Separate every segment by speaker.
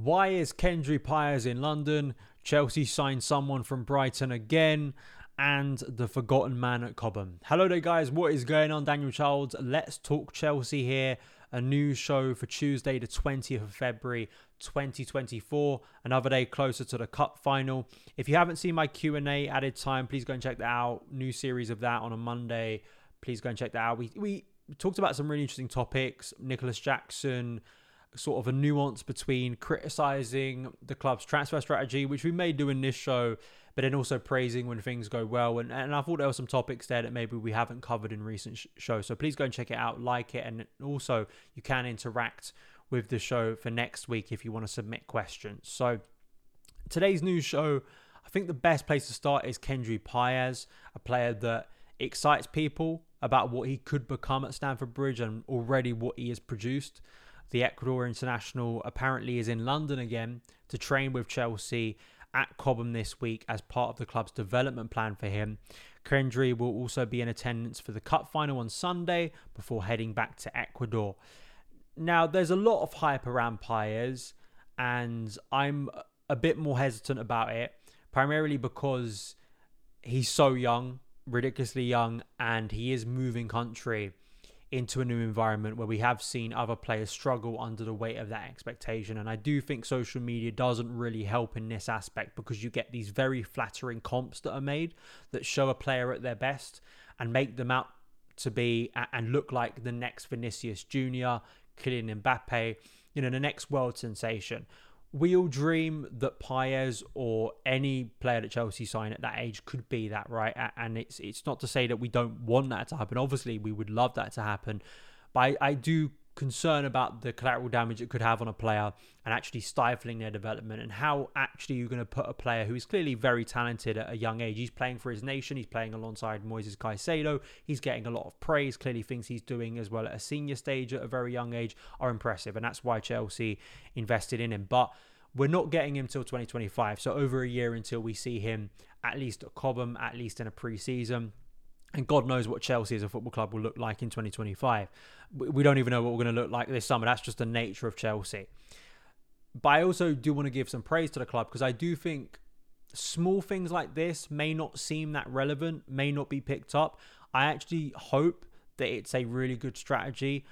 Speaker 1: Why is Kendry Páez in London? Chelsea signed someone from Brighton again. And the forgotten man at Cobham. Hello there, guys. What is going on? Daniel Childs. Let's talk Chelsea here. A new show for Tuesday, the 20th of February, 2024. Another day closer to the cup final. If you haven't seen my Q&A added time, please go and check that out. New series of that on a Monday. Please go and check that out. We, we talked about some really interesting topics. Nicolas Jackson, sort of a nuance between criticizing the club's transfer strategy, which we may do in this show, but then also praising when things go well. And, and I thought there were some topics there that maybe we haven't covered in recent sh- shows. So please go and check it out, like it, and also you can interact with the show for next week if you want to submit questions. So today's news show, I think the best place to start is Kendry Páez, a player that excites people about what he could become at Stamford Bridge and already what he has produced. The Ecuador international apparently is in London again to train with Chelsea at Cobham this week as part of the club's development plan for him. Kendry will also be in attendance for the cup final on Sunday before heading back to Ecuador. Now, there's a lot of hype around Páez, and I'm a bit more hesitant about it, primarily because he's so young, ridiculously young, and he is moving country into a new environment where we have seen other players struggle under the weight of that expectation. And I do think social media doesn't really help in this aspect because you get these very flattering comps that are made that show a player at their best and make them out to be and look like the next Vinicius Jr., Kylian Mbappe, you know, the next world sensation we all dream that Páez or any player that Chelsea sign at that age could be that, right? And it's it's not to say that we don't want that to happen. Obviously, we would love that to happen, but I, I do concern about the collateral damage it could have on a player and actually stifling their development and how actually you're going to put a player who is clearly very talented at a young age. He's playing for his nation. He's playing alongside Moises Caicedo. He's getting a lot of praise. Clearly thinks he's doing as well at a senior stage at a very young age are impressive. And that's why Chelsea invested in him. But we're not getting him till 2025. So over a year until we see him at least at Cobham, at least in a pre-season. And God knows what Chelsea as a football club will look like in 2025. We don't even know what we're going to look like this summer. That's just the nature of Chelsea. But I also do want to give some praise to the club because I do think small things like this may not seem that relevant, may not be picked up. I actually hope that it's a really good strategy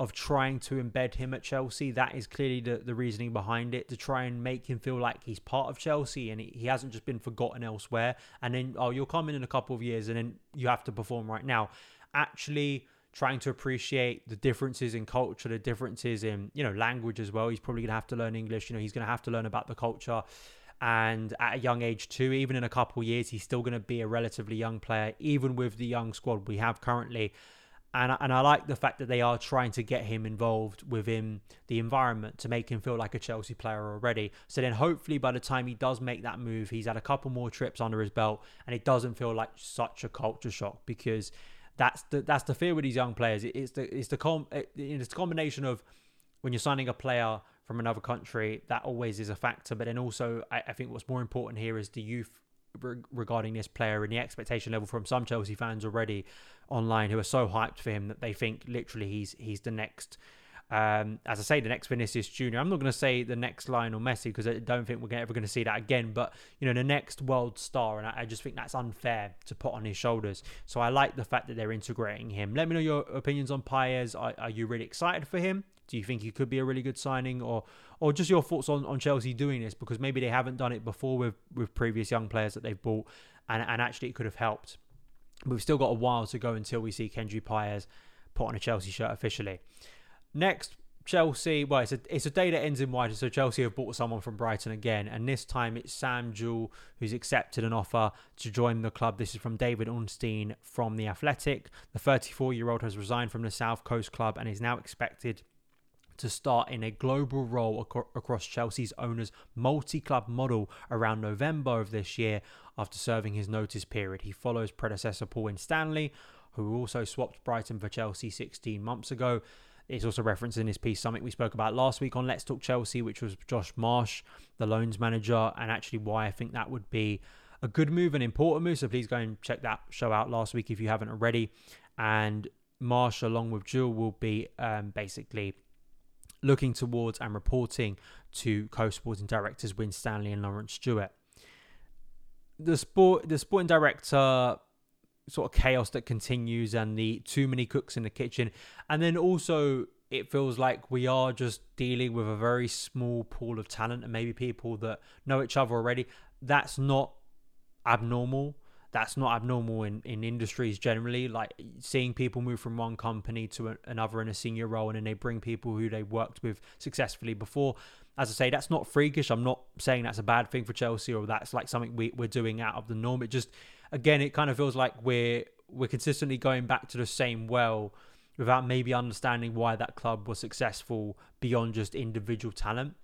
Speaker 1: of trying to embed him at Chelsea. That is clearly the, the reasoning behind it to try and make him feel like he's part of Chelsea and he, he hasn't just been forgotten elsewhere. And then, oh, you'll come in in a couple of years and then you have to perform right now. Actually, trying to appreciate the differences in culture, the differences in, you know, language as well. He's probably going to have to learn English. You know, he's going to have to learn about the culture. And at a young age, too, even in a couple of years, he's still going to be a relatively young player, even with the young squad we have currently and and I like the fact that they are trying to get him involved within the environment to make him feel like a Chelsea player already. So then, hopefully, by the time he does make that move, he's had a couple more trips under his belt, and it doesn't feel like such a culture shock because that's the that's the fear with these young players. it's the it's the com it's the combination of when you're signing a player from another country that always is a factor, but then also I, I think what's more important here is the youth regarding this player and the expectation level from some Chelsea fans already online who are so hyped for him that they think literally he's he's the next. Um, as I say, the next Vinicius Junior. I'm not going to say the next Lionel Messi because I don't think we're ever going to see that again. But you know, the next world star, and I, I, just think that's unfair to put on his shoulders. So I like the fact that they're integrating him. Let me know your opinions on Páez. Are, are you really excited for him? Do you think he could be a really good signing, or or just your thoughts on, on Chelsea doing this because maybe they haven't done it before with with previous young players that they've bought, and and actually it could have helped. We've still got a while to go until we see Kendry Páez put on a Chelsea shirt officially. Next, Chelsea, well, it's a, it's a day that ends in white, so Chelsea have bought someone from Brighton again, and this time it's Sam Jewell who's accepted an offer to join the club. This is from David Ornstein from The Athletic. The 34 year old has resigned from the South Coast club and is now expected to start in a global role ac- across Chelsea's owners' multi club model around November of this year after serving his notice period. He follows predecessor Paul Winstanley, who also swapped Brighton for Chelsea 16 months ago. It's also referenced in this piece something we spoke about last week on Let's Talk Chelsea, which was Josh Marsh, the loans manager, and actually why I think that would be a good move, an important move. So please go and check that show out last week if you haven't already. And Marsh, along with Jewell, will be um, basically looking towards and reporting to co-sporting directors Winstanley and Laurence Stewart. The sport, the sporting director sort of chaos that continues and the too many cooks in the kitchen. And then also, it feels like we are just dealing with a very small pool of talent and maybe people that know each other already. That's not abnormal. That's not abnormal in, in industries generally. Like seeing people move from one company to a, another in a senior role and then they bring people who they worked with successfully before. As I say, that's not freakish. I'm not saying that's a bad thing for Chelsea or that's like something we, we're doing out of the norm. It just again, it kind of feels like we're we're consistently going back to the same well without maybe understanding why that club was successful beyond just individual talent.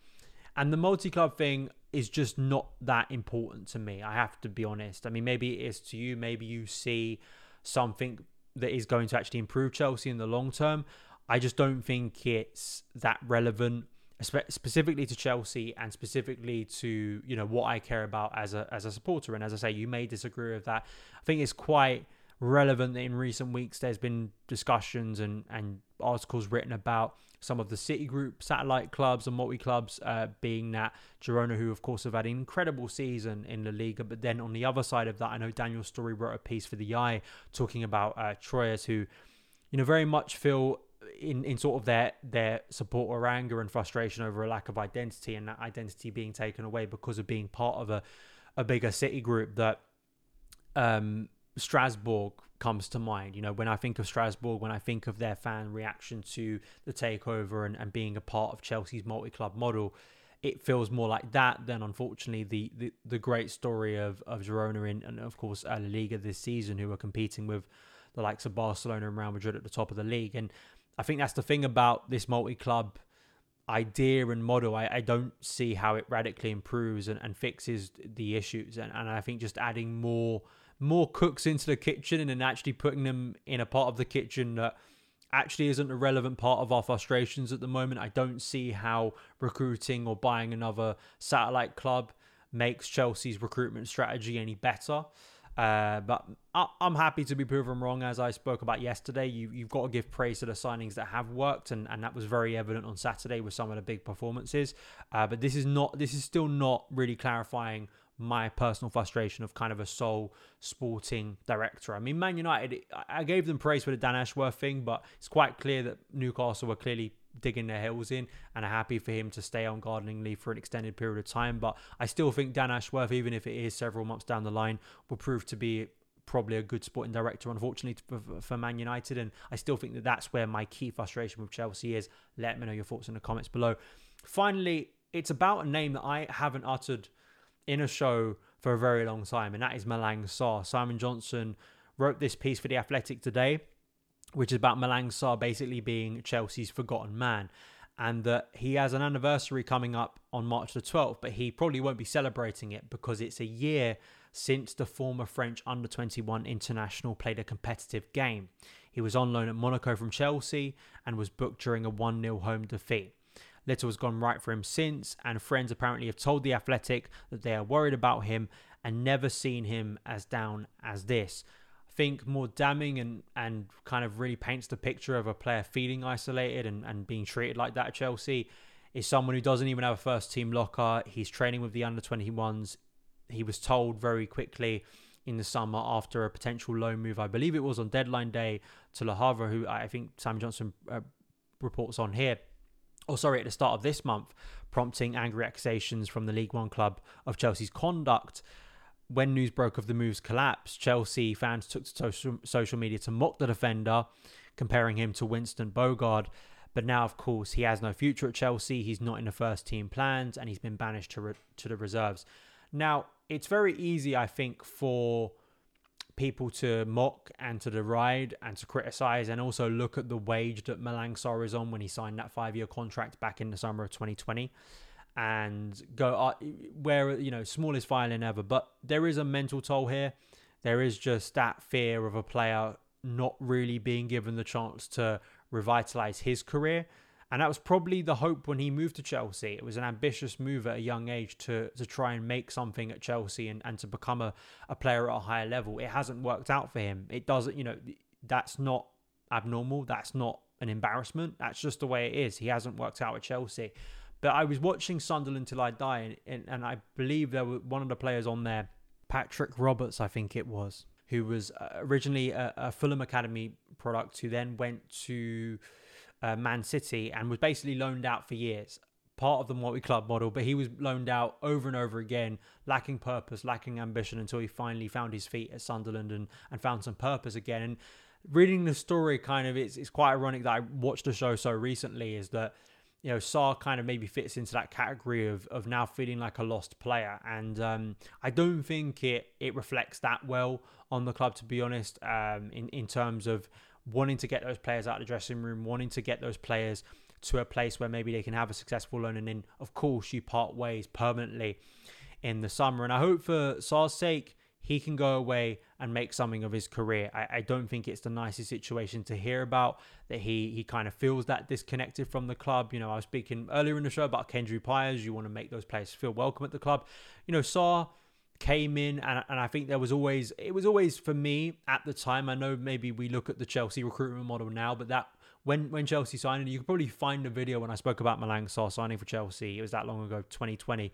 Speaker 1: And the multi club thing is just not that important to me. I have to be honest. I mean, maybe it is to you. Maybe you see something that is going to actually improve Chelsea in the long term. I just don't think it's that relevant specifically to Chelsea and specifically to you know what I care about as a as a supporter. And as I say, you may disagree with that. I think it's quite relevant that in recent weeks there's been discussions and and articles written about some of the City Group satellite clubs and multi clubs, uh, being that Girona, who of course have had an incredible season in La Liga, but then on the other side of that, I know Daniel Storey wrote a piece for the i talking about uh, Troyes, who you know very much feel in, in sort of their their support or anger and frustration over a lack of identity and that identity being taken away because of being part of a, a bigger city group that um, Strasbourg comes to mind. You know, when I think of Strasbourg, when I think of their fan reaction to the takeover and, and being a part of Chelsea's multi club model, it feels more like that than unfortunately the, the, the great story of, of Girona in, and of course La Liga this season, who are competing with the likes of Barcelona and Real Madrid at the top of the league. And I think that's the thing about this multi club idea and model. I, I don't see how it radically improves and, and fixes the issues. And, and I think just adding more more cooks into the kitchen and then actually putting them in a part of the kitchen that actually isn't a relevant part of our frustrations at the moment. I don't see how recruiting or buying another satellite club makes Chelsea's recruitment strategy any better. Uh, but I, am happy to be proven wrong, as I spoke about yesterday. You, you've got to give praise to the signings that have worked, and, and that was very evident on Saturday with some of the big performances. Uh, but this is not, this is still not really clarifying my personal frustration of kind of a sole sporting director. I mean, Man United, I gave them praise for the Dan Ashworth thing, but it's quite clear that Newcastle were clearly digging their heels in and are happy for him to stay on gardening leave for an extended period of time. But I still think Dan Ashworth, even if it is several months down the line, will prove to be probably a good sporting director, unfortunately, for, Man United. And I still think that that's where my key frustration with Chelsea is. Let me know your thoughts in the comments below. Finally, it's about a name that I haven't uttered in a show for a very long time, and that is Malang Sarr. Simon Johnson wrote this piece for The Athletic today which is about Malang Sarr basically being Chelsea's forgotten man. And that he has an anniversary coming up on March the 12th, but he probably won't be celebrating it because it's a year since the former French under 21 international played a competitive game. He was on loan at Monaco from Chelsea and was booked during a 1 0 home defeat. Little has gone right for him since, and friends apparently have told The Athletic that they are worried about him and never seen him as down as this I think more damning and, and kind of really paints the picture of a player feeling isolated and, and being treated like that at Chelsea is someone who doesn't even have a first team locker. He's training with the under 21s. He was told very quickly in the summer after a potential loan move. I believe it was on deadline day to Le Havre, who I think Sam Johnson uh, reports on here. Or sorry, at the start of this month, prompting angry accusations from the League One club of Chelsea's conduct. When news broke of the move's collapse, Chelsea fans took to social, social media to mock the defender, comparing him to Winston Bogarde. But now, of course, he has no future at Chelsea. He's not in the first team plans, and he's been banished to re- to the reserves. Now, it's very easy, I think, for people to mock and to deride and to criticize and also look at the wage that Malang Sarr is on when he signed that five year contract back in the summer of 2020 and go uh, where you know smallest violin ever. But there is a mental toll here. There is just that fear of a player not really being given the chance to revitalize his career and that was probably the hope when he moved to Chelsea. It was an ambitious move at a young age to to try and make something at Chelsea and, and to become a, a player at a higher level. It hasn't worked out for him. It doesn't, you know, that's not abnormal. That's not an embarrassment. That's just the way it is. He hasn't worked out at Chelsea. But I was watching Sunderland till I die, and, and, and I believe there were one of the players on there, Patrick Roberts, I think it was, who was uh, originally a, a Fulham Academy product, who then went to uh, Man City and was basically loaned out for years. Part of the multi club model, but he was loaned out over and over again, lacking purpose, lacking ambition until he finally found his feet at Sunderland and, and found some purpose again. And reading the story kind of it's, it's quite ironic that I watched the show so recently is that you know Sarr kind of maybe fits into that category of of now feeling like a lost player and um, I don't think it it reflects that well on the club to be honest um, in in terms of wanting to get those players out of the dressing room, wanting to get those players to a place where maybe they can have a successful loan, and then of course you part ways permanently in the summer. And I hope for Sarr's sake he can go away and make something of his career. I, I, don't think it's the nicest situation to hear about that he he kind of feels that disconnected from the club. You know, I was speaking earlier in the show about Kendry Páez. You want to make those players feel welcome at the club. You know, Sarr came in and, and I think there was always it was always for me at the time I know maybe we look at the Chelsea recruitment model now but that when when Chelsea signed you could probably find a video when I spoke about Malang Sarr signing for Chelsea it was that long ago 2020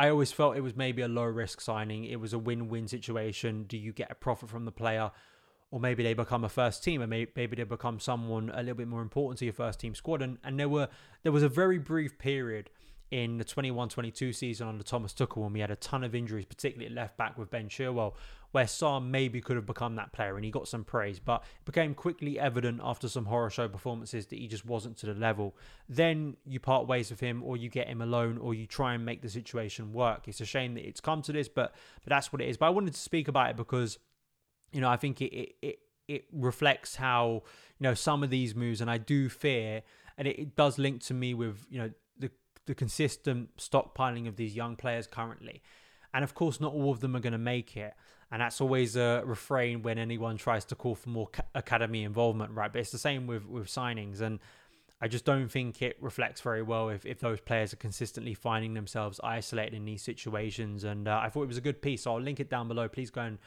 Speaker 1: I always felt it was maybe a low risk signing. It was a win-win situation. Do you get a profit from the player? Or maybe they become a first team and maybe, maybe they become someone a little bit more important to your first team squad. And and there were there was a very brief period in the 21-22 season under Thomas Tuchel when we had a ton of injuries, particularly at left back with Ben Chilwell, where Sarr maybe could have become that player and he got some praise, but it became quickly evident after some horror show performances that he just wasn't to the level. Then you part ways with him or you get him alone or you try and make the situation work. It's a shame that it's come to this, but but that's what it is. But I wanted to speak about it because you know, I think it it, it, it reflects how, you know, some of these moves and I do fear and it, it does link to me with, you know, the consistent stockpiling of these young players currently. And of course, not all of them are going to make it. And that's always a refrain when anyone tries to call for more academy involvement, right? But it's the same with, with signings. And I just don't think it reflects very well if, if those players are consistently finding themselves isolated in these situations. And uh, I thought it was a good piece. So I'll link it down below. Please go and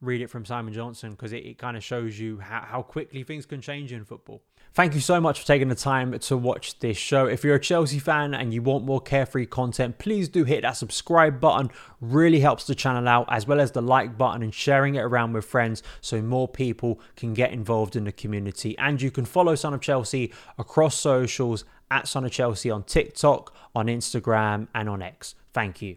Speaker 1: read it from Simon Johnson because it, it kind of shows you how, how quickly things can change in football. Thank you so much for taking the time to watch this show. If you're a Chelsea fan and you want more carefree content, please do hit that subscribe button. Really helps the channel out, as well as the like button and sharing it around with friends so more people can get involved in the community. And you can follow Son of Chelsea across socials at Son of Chelsea on TikTok, on Instagram, and on X. Thank you.